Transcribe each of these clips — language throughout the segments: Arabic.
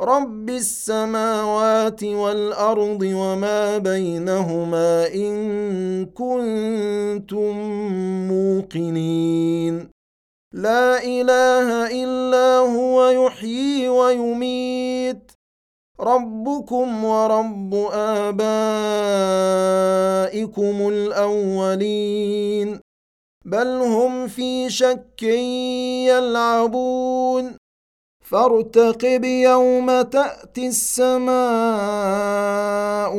رب السماوات والارض وما بينهما ان كنتم موقنين. لا اله الا هو يحيي ويميت. ربكم ورب ابائكم الاولين. بل هم في شك يلعبون. فارتقب يوم تأتي السماء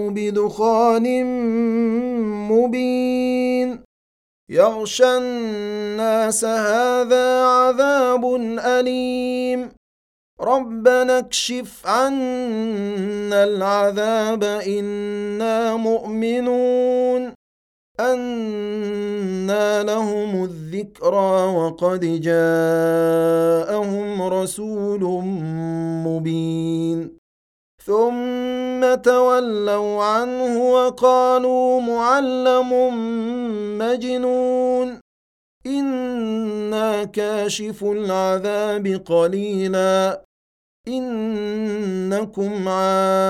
بدخان مبين. يغشى الناس هذا عذاب أليم. ربنا اكشف عنا العذاب إنا مؤمنون. أنى لهم الذكرى وقد جاءهم رسول مبين. ثم تولوا عنه وقالوا معلم مجنون. إنا كاشف العذاب قليلا. إنكم عائدون.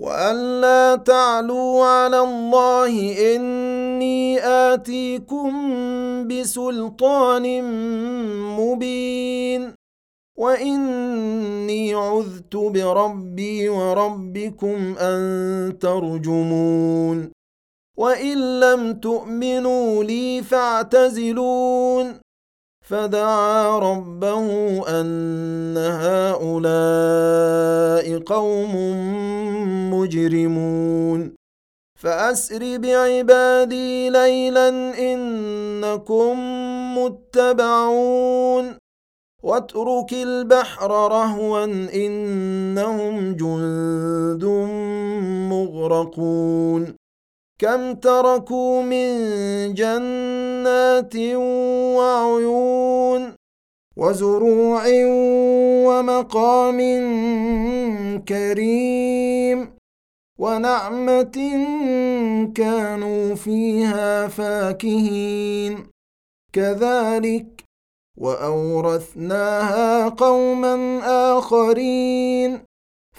وألا تعلوا على الله إني آتيكم بسلطان مبين وإني عذت بربي وربكم أن ترجمون وإن لم تؤمنوا لي فاعتزلون فدعا ربه أن هؤلاء قوم مجرمون. فأسر بعبادي ليلا إنكم متبعون. واترك البحر رهوا إنهم جند مغرقون. كم تركوا من جنات وعيون وزروع ومقام كريم ونعمة كانوا فيها فاكهين. كذلك وأورثناها قوما آخرين.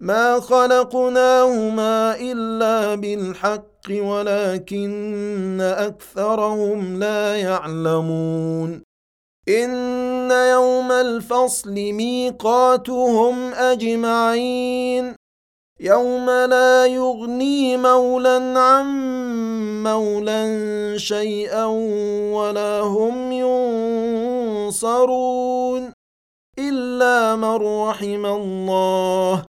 ما خلقناهما الا بالحق ولكن اكثرهم لا يعلمون ان يوم الفصل ميقاتهم اجمعين يوم لا يغني مولى عن مولى شيئا ولا هم ينصرون الا من رحم الله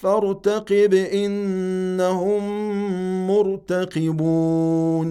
فارتقب إنهم مرتقبون.